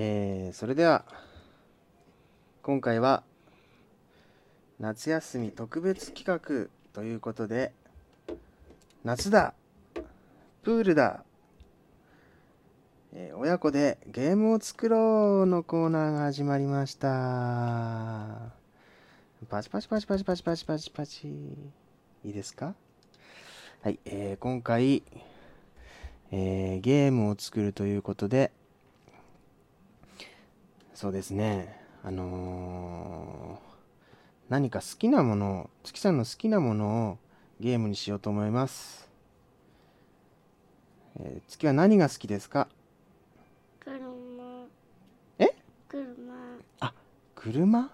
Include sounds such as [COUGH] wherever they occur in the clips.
えー、それでは今回は夏休み特別企画ということで夏だプールだ、えー親子でゲームを作ろうのコーナーが始まりました。パチパチパチパチパチパチパチパチ。いいですか？はい、えー今回、えーゲームを作るということでそうですね。あのー何か好きなものを月さんの好きなものをゲームにしようと思います、えー月は何が好きですか？車。え？車。車？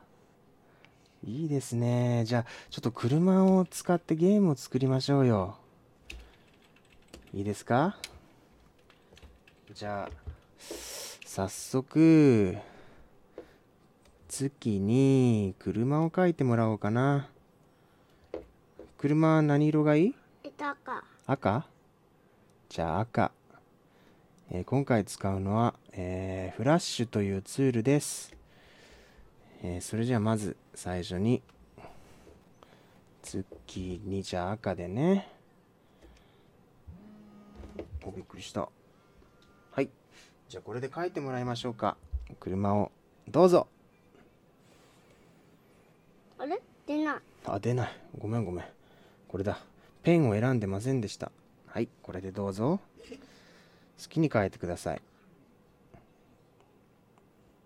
いいですね。じゃあちょっと車を使ってゲームを作りましょうよ。いいですか？じゃあ早速月に車を描いてもらおうかな。車は何色がいい？枝か赤？じゃあ赤、えー今回使うのは、えーフラッシュというツールです、えーそれじゃあまず最初に月にじゃあ赤でね。おびっくりした。はい。じゃあこれで書いてもらいましょうか。車をどうぞあれ？出ない。あ出ない。ごめんごめん。これだ。ペンを選んでませんでした。はいこれでどうぞ。好きに書いてください。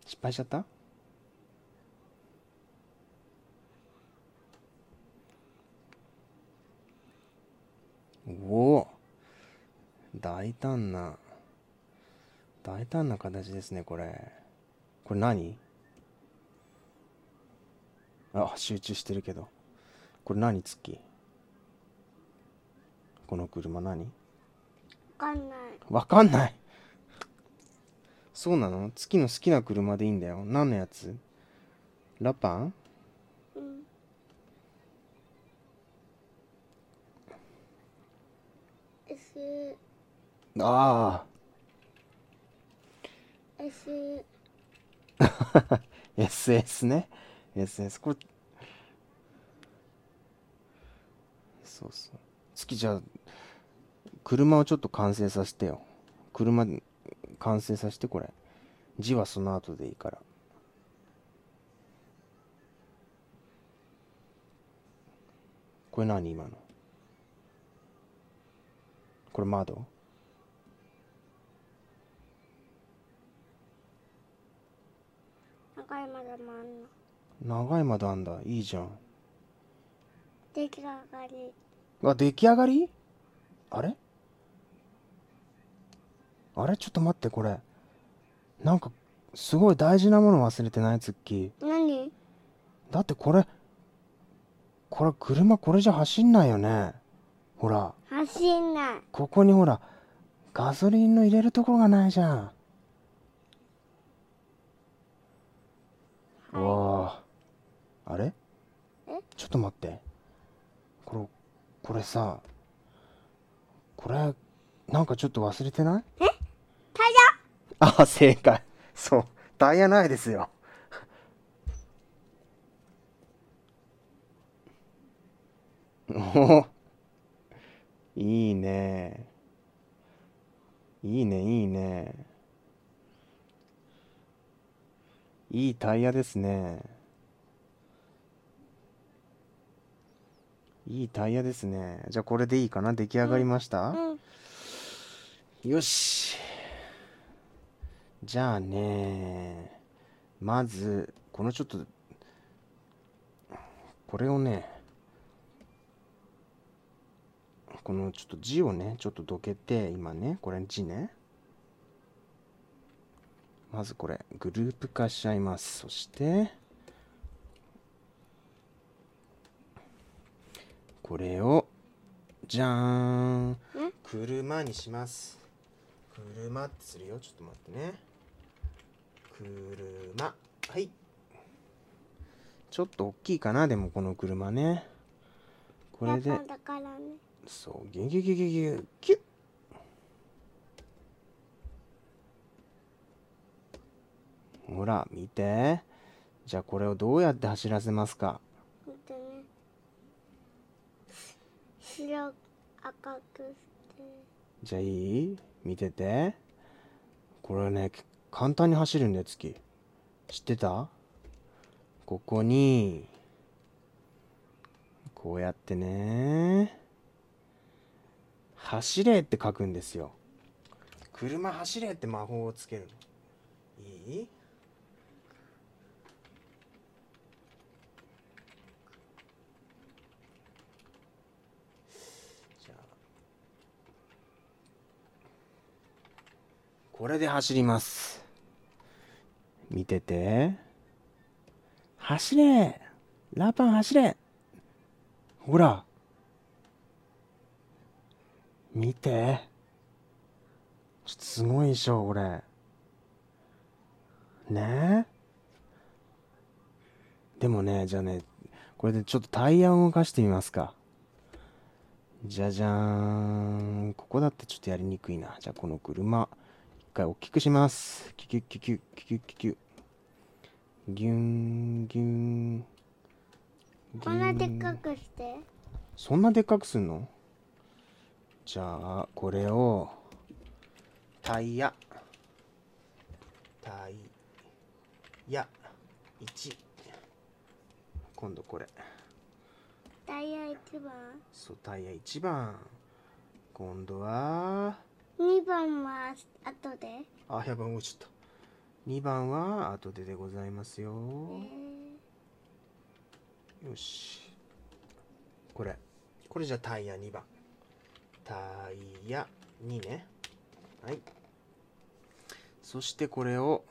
失敗しちゃった？おお。大胆な大胆な形ですねこれ。これ何？あ集中してるけど。これ何月？この車何？わかんない。わかんない。そうなの？月の好きな車でいいんだよ。何のやつ？ラパン？うん。S あ。S あ SS [LAUGHS] ね SS これそうそう。月じゃあ車をちょっと完成させてよ。車完成させてこれ。字はその後でいいから。これ何今の？これ窓？長いまだもあんの。長い窓あんだいいじゃん。出来上がり。あ出来上がり？あれ？あれ？ちょっと待ってこれ。なんかすごい大事なもの忘れてない？ツッキー。何？だってこれこれ車これじゃ走んないよね？ほら。走んない。ここにほらガソリンの入れるところがないじゃん。うわああれ？え？ちょっと待って。これこれさこれなんかちょっと忘れてない？タイあ正解。そう。タイヤないですよ。お。いいね。いいねいいね。いいタイヤですねいいタイヤですね。じゃあこれでいいかな？出来上がりました、うん。よし。じゃあねまずこのちょっとこれをねこのちょっと字をねちょっとどけて今ねこれ字ね。まずこれグループ化しちゃいます。そしてこれをじゃーん。車にします。車ってするよ。ちょっと待ってね。車。はい。ちょっと大きいかな？でもこの車ね。これで。パパだからね。そう。ギュギュギュギュギュキュ。ッほら見て。じゃあこれをどうやって走らせますかほんとね白赤くしてじゃあいい見ててこれね簡単に走るんだよ月知ってたここにこうやってね走れって書くんですよ車走れって魔法をつけるのいいこれで走ります。見てて。走れ。ラパン走れ。ほら。見て。すごいでしょこれ。ね。でもねじゃあねこれでちょっとタイヤを動かしてみますか。じゃじゃーん。ここだってちょっとやりにくいな。じゃあこの車。回大きくします。キュキュッキュキュッキュキュッキュキュ。ギュンギュン。こんなでっかくして。そんなでっかくすんの？じゃあこれをタイヤ。タイヤ。1今度これ。ダイヤ一番。そうタイヤ1番。今度は二番は後で？あやばい落ちた2番は後ででございますよ。えよし。これ。これじゃあタイヤ2番。タイヤ2ね。はい。そしてこれを。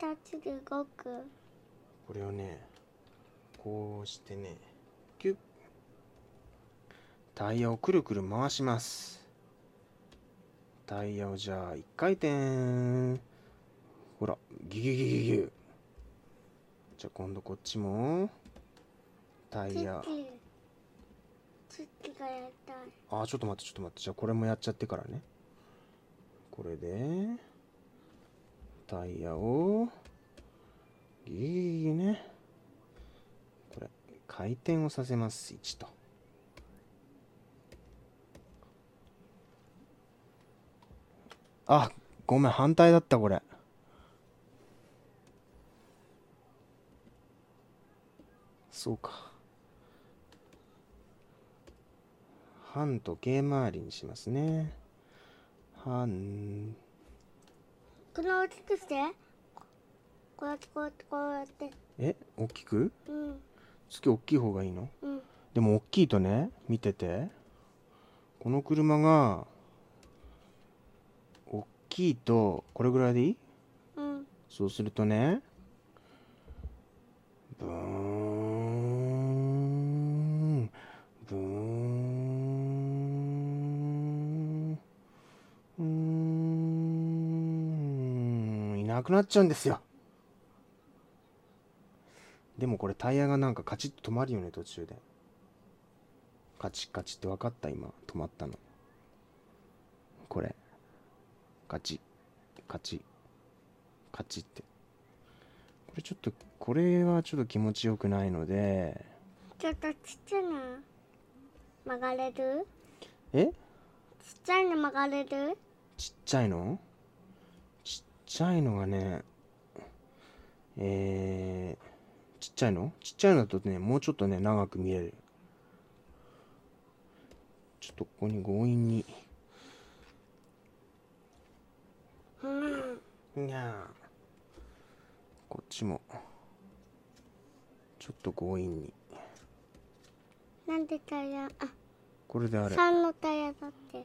ー、二つで動くこれをねこうしてねタイヤをくるくる回します。タイヤをじゃあ1回転。ほらギュギュギュギュギュ。じゃあ今度こっちも。タイヤ。あーちょっと待ってちょっと待って。じゃあこれもやっちゃってからね。これでタイヤをギュギュギュギュね。これ回転をさせます。1とあごめん反対だったこれ。そうか。半時計回りにしますね。半。これ大きくして。こうやってこうやってこうやって。え？大きく？うん。月大きい方がいいの？うん。でも大きいとね見てて。この車が大きいとこれぐらいでいい？うん。そうするとねブーンブーンうーんいなくなっちゃうんですよ。でもこれタイヤがなんかカチッと止まるよね途中で。カチッカチッって分かった？今止まったの。これカチッカチッカチッって。これちょっとこれはちょっと気持ちよくないので。ちょっとちっちゃな曲がれる？え？ちっちゃいの曲がれる？ちっちゃいの？ちっちゃいのがねえー、ちっちゃいの？ちっちゃいのだとねもうちょっとね長く見える。ちょっとここに強引ににゃこっちもちょっと強引に。なんでタイヤ？あ。これであれ。3のタイヤだって。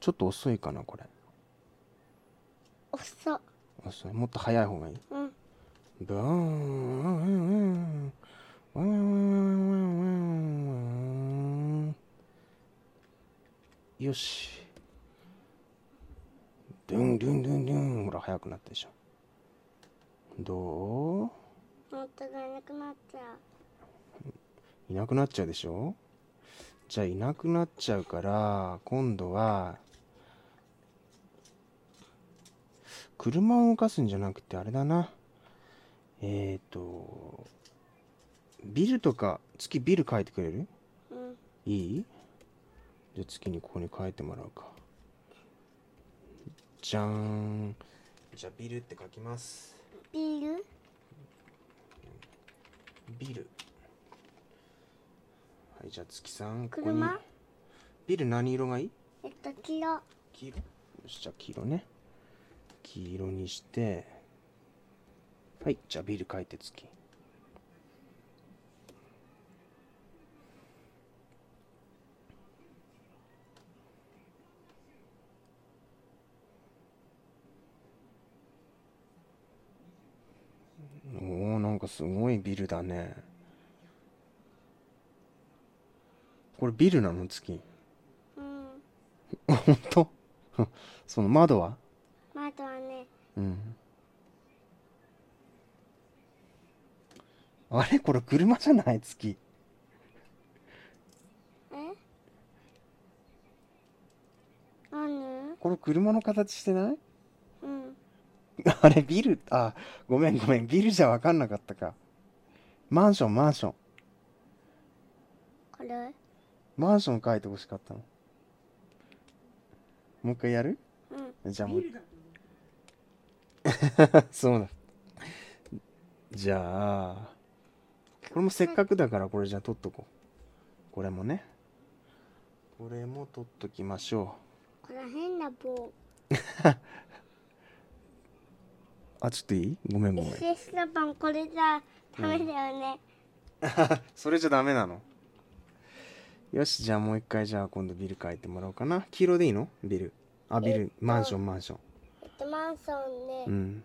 ちょっと遅いかなこれ。遅。っ遅い。もっと速い方がいい？うん。ブーン。ワン。よしドゥンドゥンドゥンドゥンほら速くなったでしょ。ど本当がいなくなっちゃう？いなくなっちゃうでしょ。じゃあいなくなっちゃうから今度は車を動かすんじゃなくてあれだな。えっ、ー、とビルとか月ビル書いてくれる？うん。いい？じゃあ月にここに書いてもらうかじゃーん。じゃあビルって書きます。ビール？ビル。はいじゃあ月さんここに。車？ビル何色がいい？えっと黄色。黄色。よしじゃあ黄色ね。黄色にして。はいじゃあビル書いて月おーなんかすごいビルだね。これビルなの月？うん。[LAUGHS] 本当？[LAUGHS] その窓は？窓はね。うん。あれ？これ車じゃない？月。え？何？これ車の形してない？うん [LAUGHS] あれビルあごめんごめん。ビルじゃ分かんなかったか。マンションマンション。これ？マンション書いてほしかったの。もう一回やる？うん。じゃあもう。[LAUGHS] そうだ。じゃあこれもせっかくだからこれじゃあ取っとこう。これもね。これも取っときましょこれ変な棒。う [LAUGHS] あちょっといい？ごめんごめん。パンこれじゃダメだよね、[LAUGHS] それじゃダメなの？よしじゃあもう一回じゃあ今度ビル書いてもらおうかな。黄色でいいの？ビル。あビル。えっとマンションマンション。えっとマンションね、うん。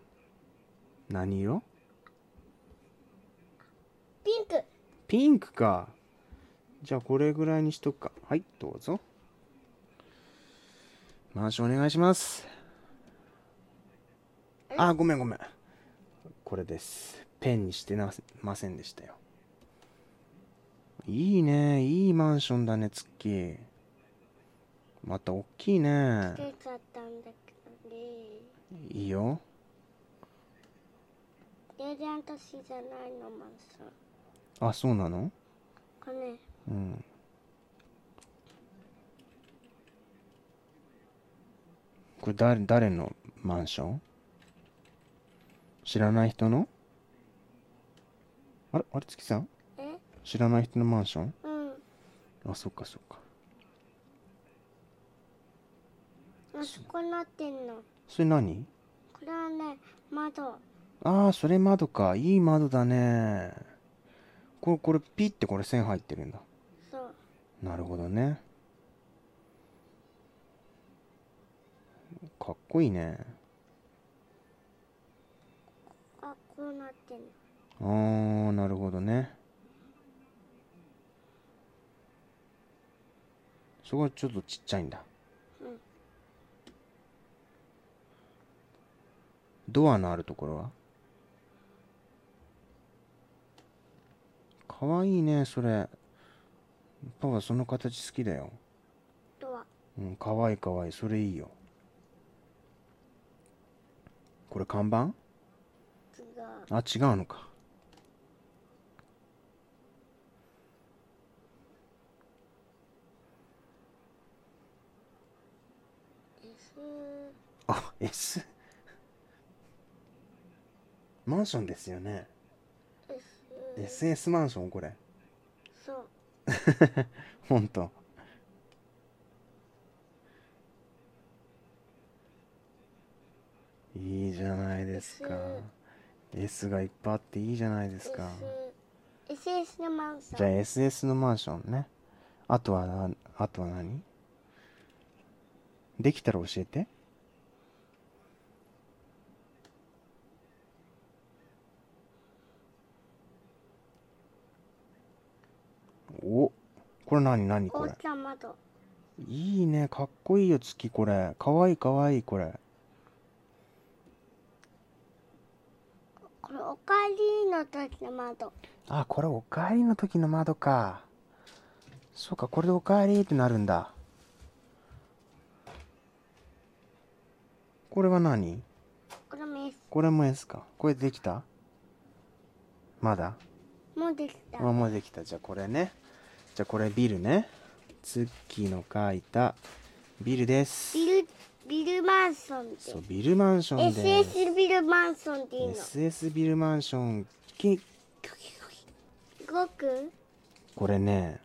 何色？ピンク。ピンクか。じゃあこれぐらいにしとくか。はいどうぞ。マンションお願いしますあごめんごめん。これです。ペンにしてなませんでしたよ。いいね。いいマンションだねツッキー。また大きいね。出ちゃったんだけどね。いいよ。レディアントシーじゃないのマンション。あそうなの？これね。うん。これ誰誰のマンション？知らない人の？あれ？あれ月さん？え？知らない人のマンション？うん。あそっかそっか。あそこになってんの。それ何？これはね窓。ああそれ窓か。いい窓だね。これこれピッてこれ線入ってるんだ。そう。なるほどね。かっこいいねあこうなってんの。あーなるほどね。そこはちょっとちっちゃいんだ。うん。ドアのあるところは？かわいいねそれ。パパその形好きだよ。ドア。うんかわいいかわいい。それいいよ。これ看板？あ違うのか。あ S マンションですよね。S SS マンションこれ。そう。ほんといいじゃないですか S がいっぱいあっていいじゃないですか。S SS のマンション。じゃあ SS のマンションね。あとはなあとは何？できたら教えて。おこれ何？何ここれいいね。かっこいいよ月これ。かわいいかわいいこれこれおかえりの時の窓。あこれおかえりの時の窓か。そうかこれでおかえりってなるんだ。これは何？S これも S か。これできた？まだ？もうできた。あもうできた。じゃあこれね。じゃあこれビルね。ツッキーの書いたビルです。ビルビルマンションって。そうビルマンションで。す SS ビルマンションっていうの。SS ビルマンション。キ動くこれね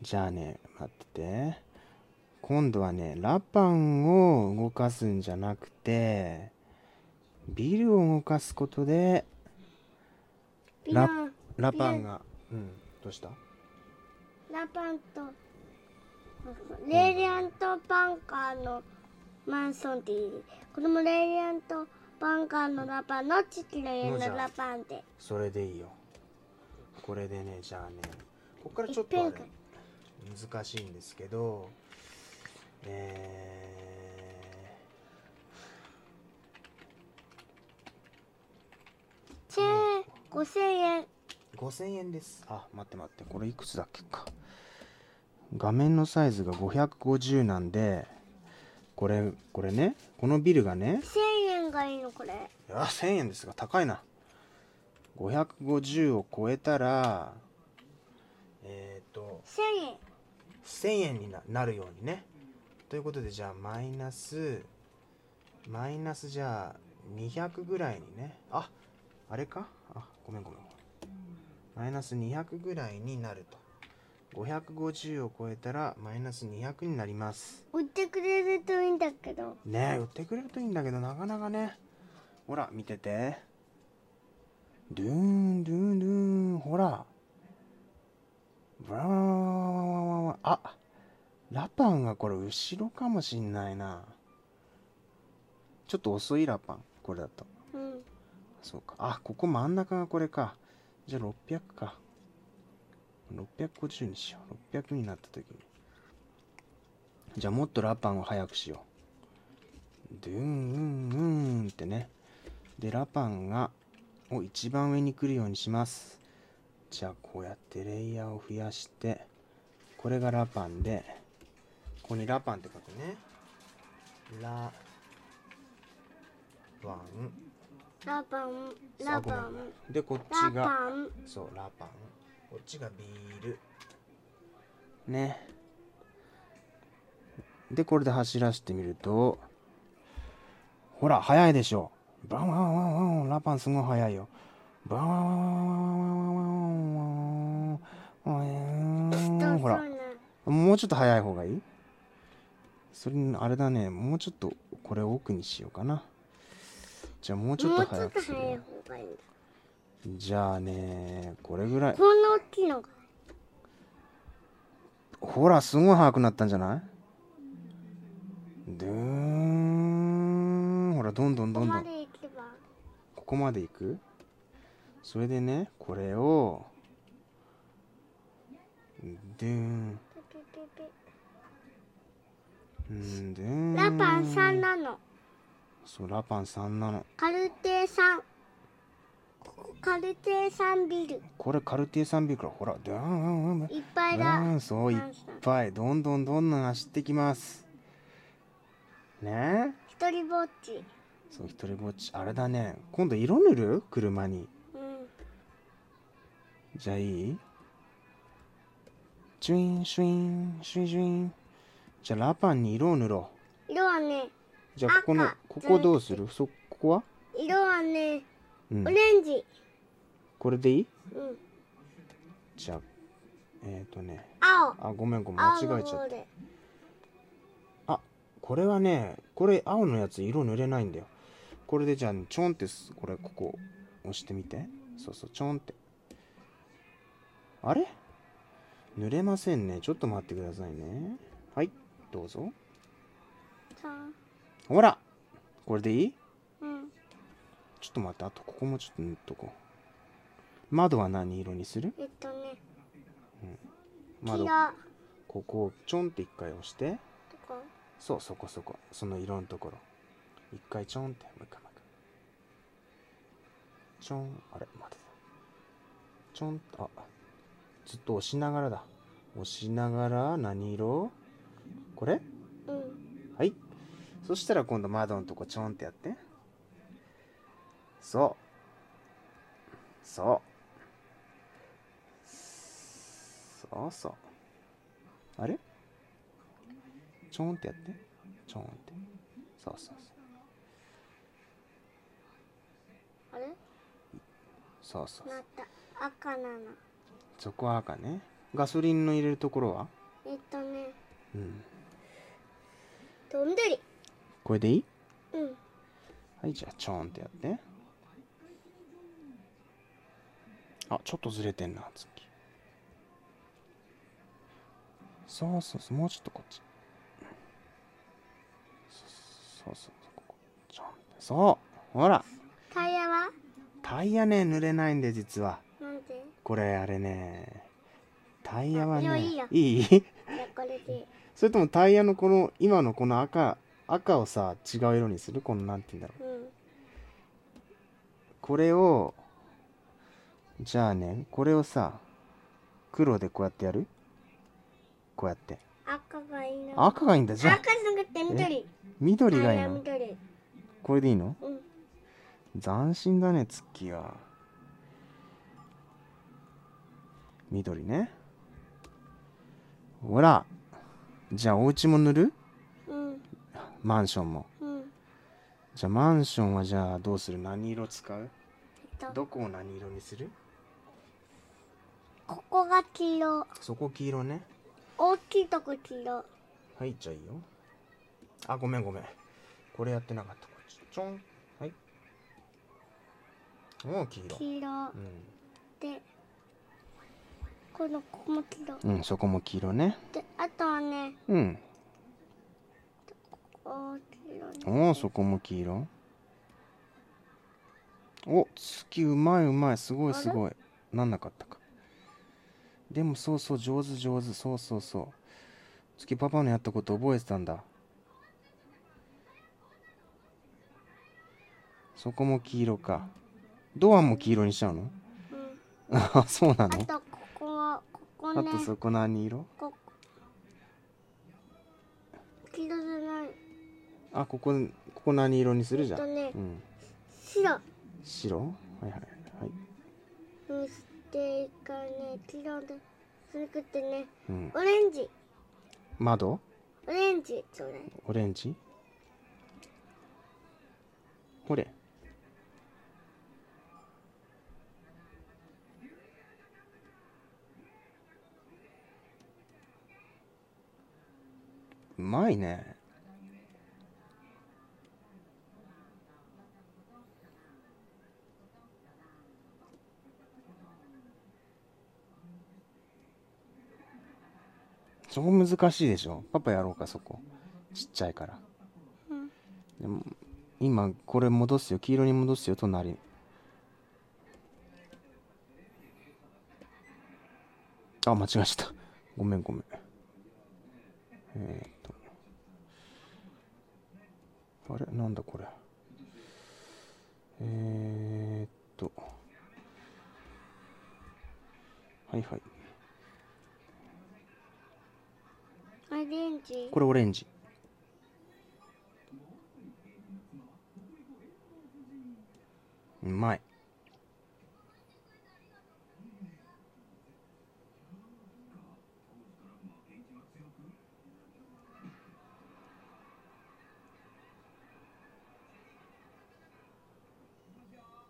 じゃあね待ってて今度はねラパンを動かすんじゃなくてビルを動かすことでララパンがうんどうしたラパンとレイリアントパンカーのマンションっていうこれもレイリアントパンカーのラパンの父の家のラパンでそれでいいよ。これでねじゃあね。ここからちょっと難しいんですけどえチェー5000円。ー、5000円です。あ待って待ってこれいくつだっけか。画面のサイズが550なんでこれこれねこのビルがね。1000円がいいのこれ。いや1000円ですが高いな。550を超えたらえっ、ー、と。1000円。1000円にななるようにね。ということでじゃあマイナスマイナスじゃあ200ぐらいにね。ああれか？あごめんごめんごめん。マイナス200ぐらいになると550を超えたらマイナス200になります。売ってくれるといいんだけど。ねえ売ってくれるといいんだけどなかなかね。ほら見てて。ドゥーンドゥーンドゥーン。ほら。ブラーンあラパンがこれ後ろかもしんないな。ちょっと遅いラパンこれだと。うん。そうか。あここ真ん中がこれか。じゃあ600か650にしよう600になった時に。じゃあもっとラパンを速くしよう。ドゥーンうんうんってね。でラパンがを一番上に来るようにします。じゃあこうやってレイヤーを増やしてこれがラパンでここにラパンって書くね。ラパン。ラパンラパン。でこっラちがそうラパンこっちがビール。ね。でこれで走らせてみるとほら速いでしょ。バンワンワンワンラパンすごい速いよ。バンワンワンワンワンワンンほらもうちょっと速い方がいいそれにあれだねもうちょっとこれ奥にしようかなじゃあもうちょっと速くする。じゃあねこれぐらい。こんな大きいのが。ほらすごい速くなったんじゃない？ドゥーンほらどんどんどんどん。ここまで行けばここまで行く？それでねこれをドゥーンうんドゥーンピラパン3なの。そうラパン3なの。カルテ3カルテ3ビル。これカルティエさんビルからほらドゥーン。いっぱいだ。ーンそういっぱい。どんどんどんどん走ってきます。ね？一人ぼっち。そう一人ぼっち。あれだね。今度色塗る？車に。うん。じゃあいい？シュインシュインシュインシュイン。じゃあラパンに色を塗ろ色はねうじゃあここの赤ここどうする？そここは？色はねうん。オレンジ。これでいい？うん。じゃあえっ、ー、とね。青。あごめんごめん。間青違えちゃった。あこれはねこれ青のやつ色塗れないんだよ。これでじゃあちょんってすこれここ押してみて。そうそうちょんって。あれ？塗れませんね。ちょっと待ってくださいね。はいどうぞ。三ほらこれでいい？うんちょっと待ってあとここもちょっと塗っとこう。窓は何色にする？えっとね。窓。黄色。ここをちょんって一回押して。そうそこそこ。その色のところ。一回ちょんってもう一回もう一回ちょんあれ待ってちょんあずっと押しながらだ。押しながら何色？これ？うん。はい。そしたら今度窓のとこちょんってやってそう。そう。そうそう。あれ？ちょんってやって。ちょんって。そうそうそう。あれ？そうそうなった赤なの。そこは赤ね。ガソリンの入れるところは？えっとね。うん。どんどり。これでいい？うん。はいじゃあちょんってやってあちょっとずれてんな月そうそうそうもうちょっとこっち。そうそうそうここ。ちょんそう。ほら。タイヤは？タイヤね濡れないんで実は。なんで？これあれね。タイヤはねあいいよ。いい？それともタイヤのこの今のこの赤赤をさ違う色にする？このなんて言うんだろう。うん。これをじゃあねこれをさ黒でこうやってやる？こうやって。赤がいいな。赤がいいんだ。じゃあ。赤じゃなくて緑。緑がいいの？緑。これでいいの？うん。斬新だね月は緑ね。ほら。じゃあお家も塗る？うん。マンションも。うん。じゃあマンションはじゃあどうする？何色使う？えっと。どこを何色にする？ここが黄色。そこ黄色ね。大きいとこ黄色。はいじゃあいいよ。あごめんごめん。これやってなかった。こっち。ちょんはい。おお黄色。黄色。うでこのここも黄色。ん、うん、そこも黄色ね。であとはねうん。大黄色ね。おおそこも黄色。お月うまいうまい。すごいすごい。なんなかったかでもそうそう上手上手そうそうそう。月パパのやったこと覚えてたんだ。そこも黄色か。ドアも黄色にしちゃうの？うん。あ [LAUGHS] そうなあのとここはここあねとそこ何色？ここ黄色じゃない。あここここ何色にするじゃん、えっとねうん。白。白？はいはいはい。にしていいからね黄色でそれくってね。うん。オレンジ。窓？オレンジそれ。オレンジ？ほれ。うまいねそこ難しいでしょ。パパやろうかそこ。ちっちゃいから。うんでも今これ戻すよ。黄色に戻すよ隣。あ間違えた。ごめんごめん。えー、っと。あれ？なんだこれ？えー、っと。はいはい。オレンジ。これオレンジ。うまい。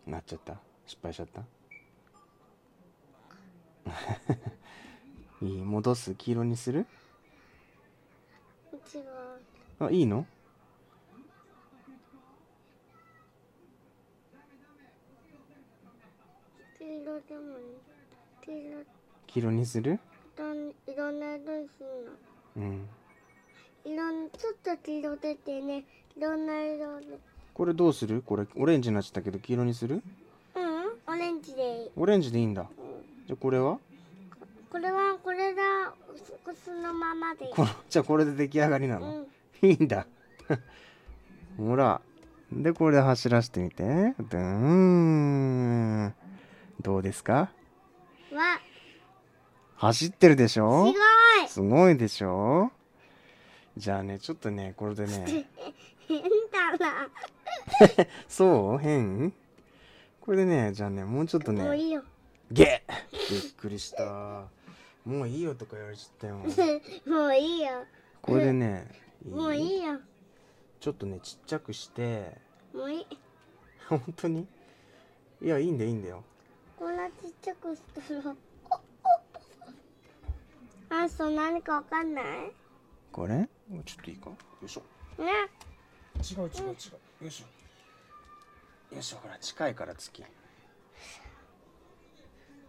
なっちゃった？失敗しちゃった？[LAUGHS] いい。戻す？黄色にする？違うあいいの？黄色でもいい黄色黄色にする。どんいろんな色にする。うんのいろんちょっと黄色出てねいろんな色でこれどうする。これオレンジになっちゃったけど黄色にする。うんオレンジでいい、オレンジでいいんだうんじゃあこれはこれはこれだ。そそのままでじゃあこれで出来上がりなの、うん。いいんだ。[LAUGHS] ほら。でこれで走らせてみて。ドゥーンどうですか？わ。走ってるでしすょごい。すごいでしょ？じゃあねちょっとねこれでね。[LAUGHS] 変だな。[LAUGHS] そう？変？これでねじゃあねもうちょっとね。もういいよ。ゲッ！びっくりしたもういいよとか言われちゃったよ。[LAUGHS] もういいよ。これでね [LAUGHS] もういいよ。ちょっとねちっちゃくして。もういい。[LAUGHS] 本当に？いやいいんだよいいんだよ。こんなちっちゃくしたらあそう何かわかんない？これ？ちょっといいか？よいしょ。ね。違う違う違う。よいしょ。よいしょほら近いから月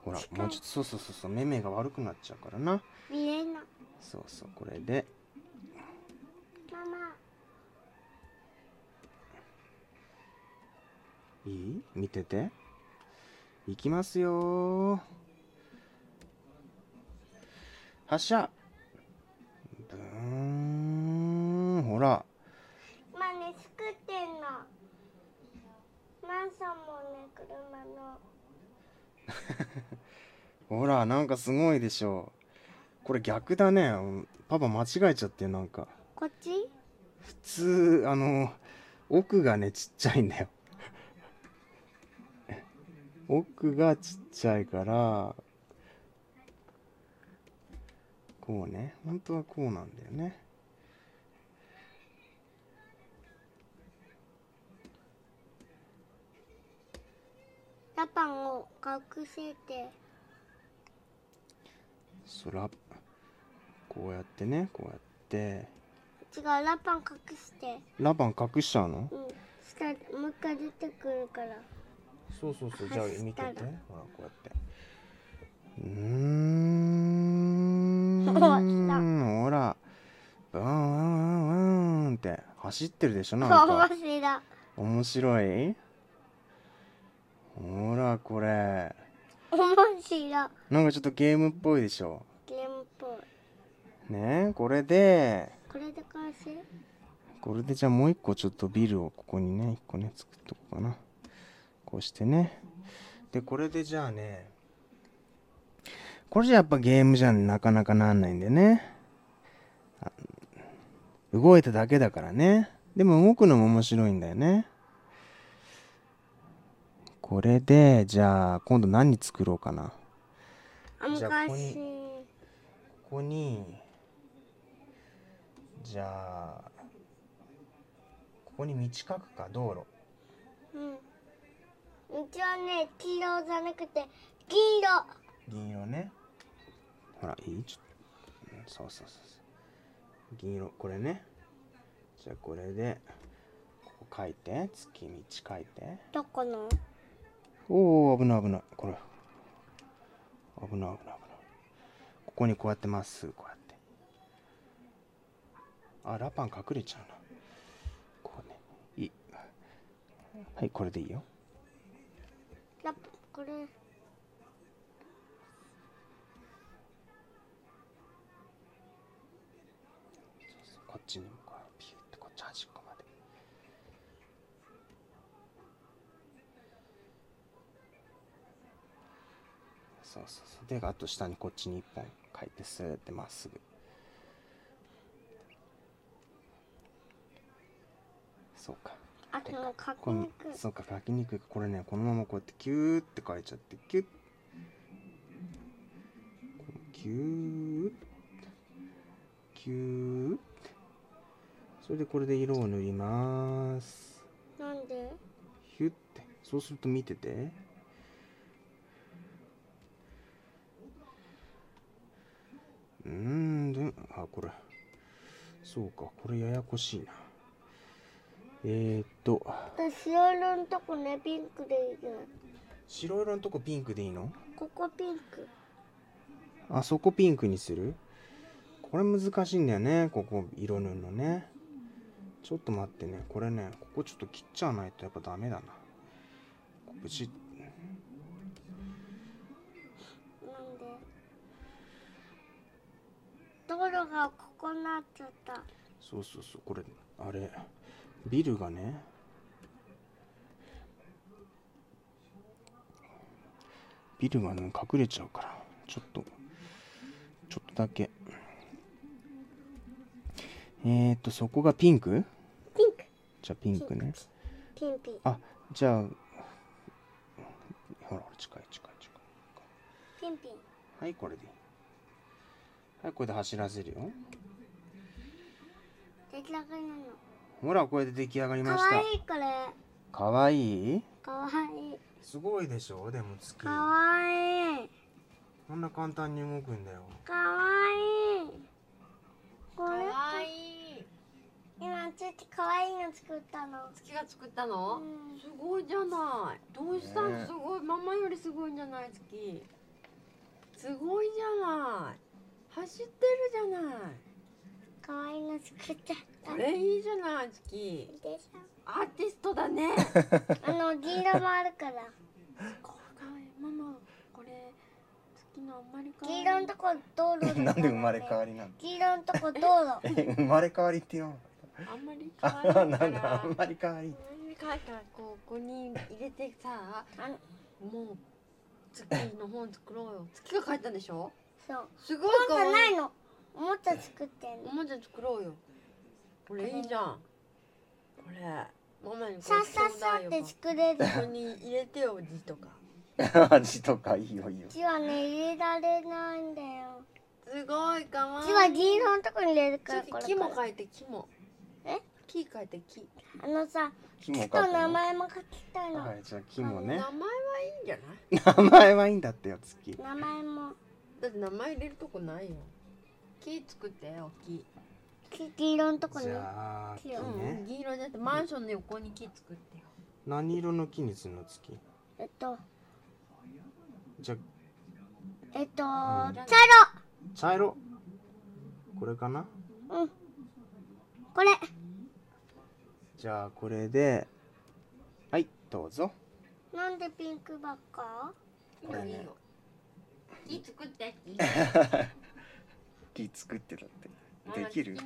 ほらも。うちょっとそうそうそうそう目目が悪くなっちゃうからな。見えない。そうそうこれで。ママ。いい？見てて。いきますよ。ー発射。ブーン。ほら。まあね作ってんの。マンションもね車の [LAUGHS] ほらなんかすごいでしょ。これ逆だね。うんパパ間違えちゃってなんか。こっち？普通あの奥がねちっちゃいんだよ。[LAUGHS] 奥がちっちゃいからこうね。本当はこうなんだよねラパンを隠せて。そらこうやってねこうやって。違うラパン隠して。ラバン隠しちゃうの？うん。したらもう一回出てくるから。そうそうそうじゃあ見てて。ほらこうやって。[LAUGHS] うーん。ほら。ブーンブーンブーンって走ってるでしょなん [LAUGHS] 面か白い。面白いほらこれ。面白い。なんかちょっとゲームっぽいでしょ。ゲームっぽい。ねこれで。これで完成これでじゃあもう一個ちょっとビルをここにね一個ね作っとこうかな。こうしてね。でこれでじゃあね。これじゃやっぱゲームじゃなかなかなんないんでね。あ動いただけだからね。でも動くのも面白いんだよねこれでじゃあ今度何作ろうかな。あじゃあここ昔。ここにじゃあここに道書くか道路。うん。うちはね黄色じゃなくて銀色。銀色ね。ほらいい？ちょっと。うんそうそうそうそう。銀色これね。じゃあこれでここ書いて。月道書いて。どこの？おお危ない危ない。これ。危ない危ない危ない。ここにこうやってまっすぐこうやって。あラパン隠れちゃうな。こうね。いい。はいこれでいいよ。ラップこれ。こっちにもこうピュってこっち端っこまでそうそうそう。であと下にこっちに一本書いてスーってまっすぐ。そうか。あでも書きにくい。そうか書きにくい。これねこのままこうやってキューって書いちゃってキュッ。キューキューそれでこれで色を塗ります。なんで？ヒュッて。そうすると見ててうーんであこれ。そうかこれややこしいな。えー、っと。私白色のとこねピンクでいいじゃん白色のとこピンクでいいの？ここピンク。あそこピンクにする？これ難しいんだよねここ色塗るのね。ちょっと待ってねこれねここちょっと切っちゃわないとやっぱダメだな。ブチッ道路がここになっちゃった。そうそうそうこれあれビルがねビルがね隠れちゃうからちょっとちょっとだけ。えー、っとそこがピンク？ピンク。じゃあピンクね。ピンピンあじゃあほら近い近い近い。ピンピン。はいこれで。いいはいこれで走らせるよ。出来上がりなの。ほらこれで出来上がりまかした。わいいこれ。かわい？いかわい。いすごいでしょでも月。かわい。いこんな簡単に動くんだよ。かわい。いこれいい。今ちょっとかわいいの作ったの。月が作ったの、うん。すごいじゃない。どうした？ねのすごい。ママよりすごいんじゃない？月。すごいじゃない走ってるじゃない。かわいいの作っちゃったこれいいじゃない月。でしアーティストだね。ょあの銀色もあるから。これかわいいママこれ月のあんまりかわいい黄色のとこ道路だから。ねなんで生まれ変わりなの？黄色のとこ道路。え生まれ変わりって言うの？あんまり可あ愛いから。なんだあんまり変わり。あんまり可愛いからここに入れてさあのもう月の本作ろうよ。月が書いたんでしょ？そう。すごい本じゃ可愛ないいの。おもちゃ作ってんの。おもちゃ作ろうよ。これ。いいじゃん。これ。ママにこされっさっさって作れる。ここに入れてよ字とか。[LAUGHS] 味とかいいよいいよ。字はね入れられないんだよ。すごいかわいい。字は銀色のとこに入れるから木も書いて木も。え？木書いて木。あのさ木も木と名前も書きたいの。はいじゃあ木も名前はいいんじゃない？[LAUGHS] 名前はいいんだってよ月。名前もだって名前入れるとこないよ木作ってよ木黄黄色のとこにじゃあ木木をうん、ね銀色じゃなくてマンションの横に木作ってよ何色の木にするの月？えっと。じゃあえっとん。茶茶色？これかな？色うん。これ。じゃあこれではいどうぞ。なんでピンクばっか？これねいい木作って木。[LAUGHS] 木作ってたって。できる？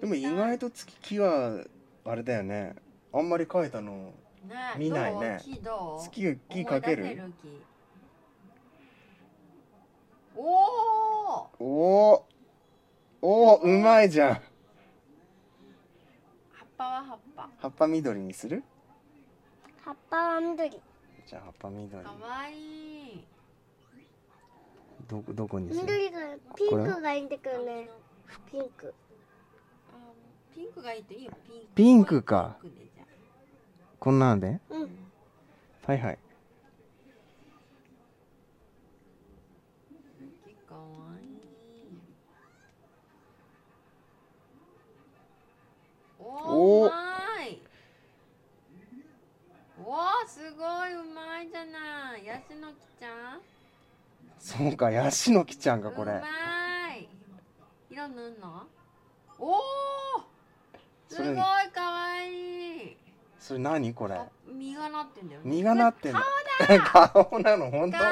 でも意外と月木はあれだよね。あんまり描いたのね見ないね。月が木描ける？おおおおうまいじゃん。葉っぱは葉っぱ。葉っぱ緑にする？葉っぱは緑。じゃあ葉っぱ緑。かわいいどこどこにする？緑がピンクがいいんだけどね。ピンク。あピンクがいいといいよ。ピンク。ピンクか。こんなんで？うん。はいはい。かわいい。おおおうまい。おーすごいうまいじゃない。ヤシの木ちゃん？そうかヤシの木ちゃんがこれ。うまい。色塗んの？おおすごいかわいい。それ何これ？あ実がなってんだよね。実がなってんの [LAUGHS] 顔なの？本当？かわ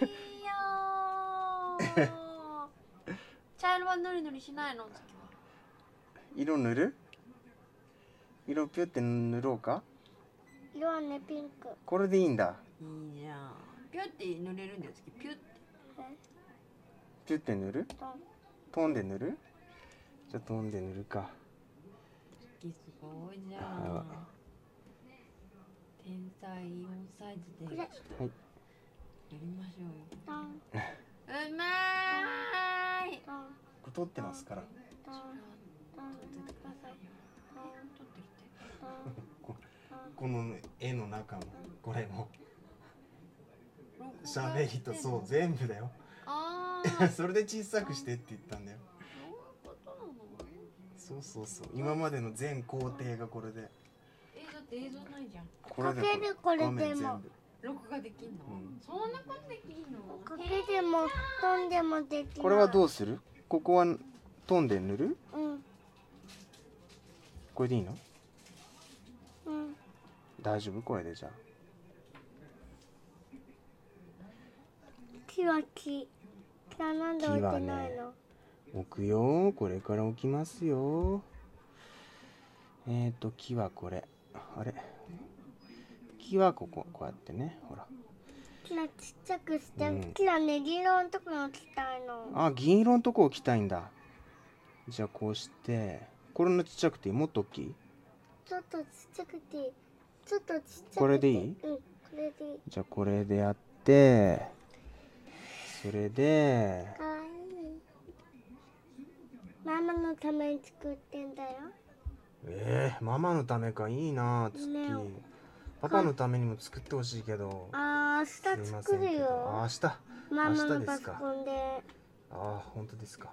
いいよー。[LAUGHS] 茶色はぬりぬりしないの？色塗る？色ピュって塗ろうか？色はねピンク。これでいいんだ。いいじゃんピュって塗れるんだよ月ピュって。ピュって塗る？と飛んで塗る？じゃあ飛んで塗るか。月すごいじゃあん天才4サイズで。はい。やりましょうよ。うまーい。これ撮ってますから。トントン撮ってくださいよ。ってきてこの絵の中もこれも喋りとそう全部だよ。ああ [LAUGHS] それで小さくしてって言ったんだよ。そういうことなのそうそうそう。今までの全工程がこれで。えだって映像ないじゃん。これでかけるこれでも。録画できんの、うん。そんなことできんの？かけても飛んでもできない。これはどうする？ここは飛んで塗る？うん。これでいいの？うん。大丈夫？これでじゃあ木は木木はなんで置いてないの、置くよこれから置きますよ。えっ、ー、と木はこれ。あれ？木はこここうやってね。ほら。木はちっちゃくして、うん。木はね銀色のとこに置きたいの。あ銀色のとこ置きたいんだ。じゃあこうして。これのちっちゃくていい？もっと大きい？ちょっとちっちゃくてちょっとちっちゃくて。これでいい？うんこれでいい。じゃあこれでやってそれでかわいいママのために作ってんだよ。えー、ママのためかいいな月、ねパパのためにも作ってほしいけど。あーすい明日作るよ。あ明日あママの明日？ですかパソコンで。あ本当ですか。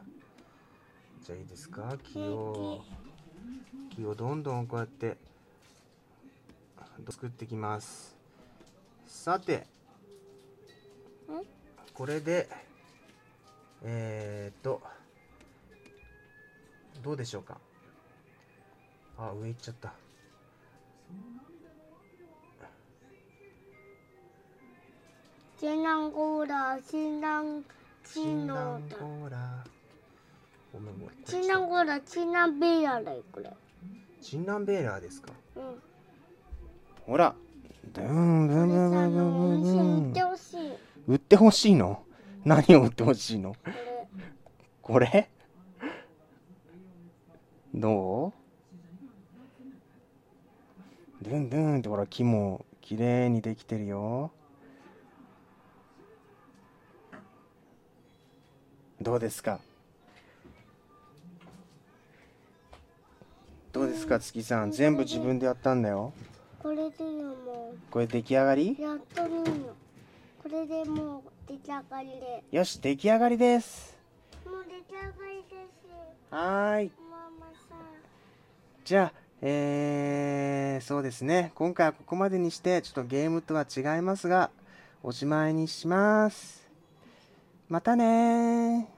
じゃあいいですか？木を木をどんどんこうやって作ってきます。さてこれでえー、っとどうでしょうか？あ上行っちゃった。新南コーラ新南チ新ノ南だコーラごめんごめん。新南コーラ新南ベーラーだよこれ。新南ベーラーですか？うん。ほらブンブンブンブンブンブンブン売ってほしい売ってほしいの何を売ってほしいのこれこれどうドゥンドゥンってほら木も綺麗にできてるよどうですかどうですか月さん全部自分でやったんだよこれでよも。これ出来上がり？うやっとるんよこれでもう出来上がりで。よし出来上がりです。もう出来上がりです。はーい。じゃあ、えー、そうですね。今回はここまでにして、ちょっとゲームとは違いますが、おしまいにします。またねー。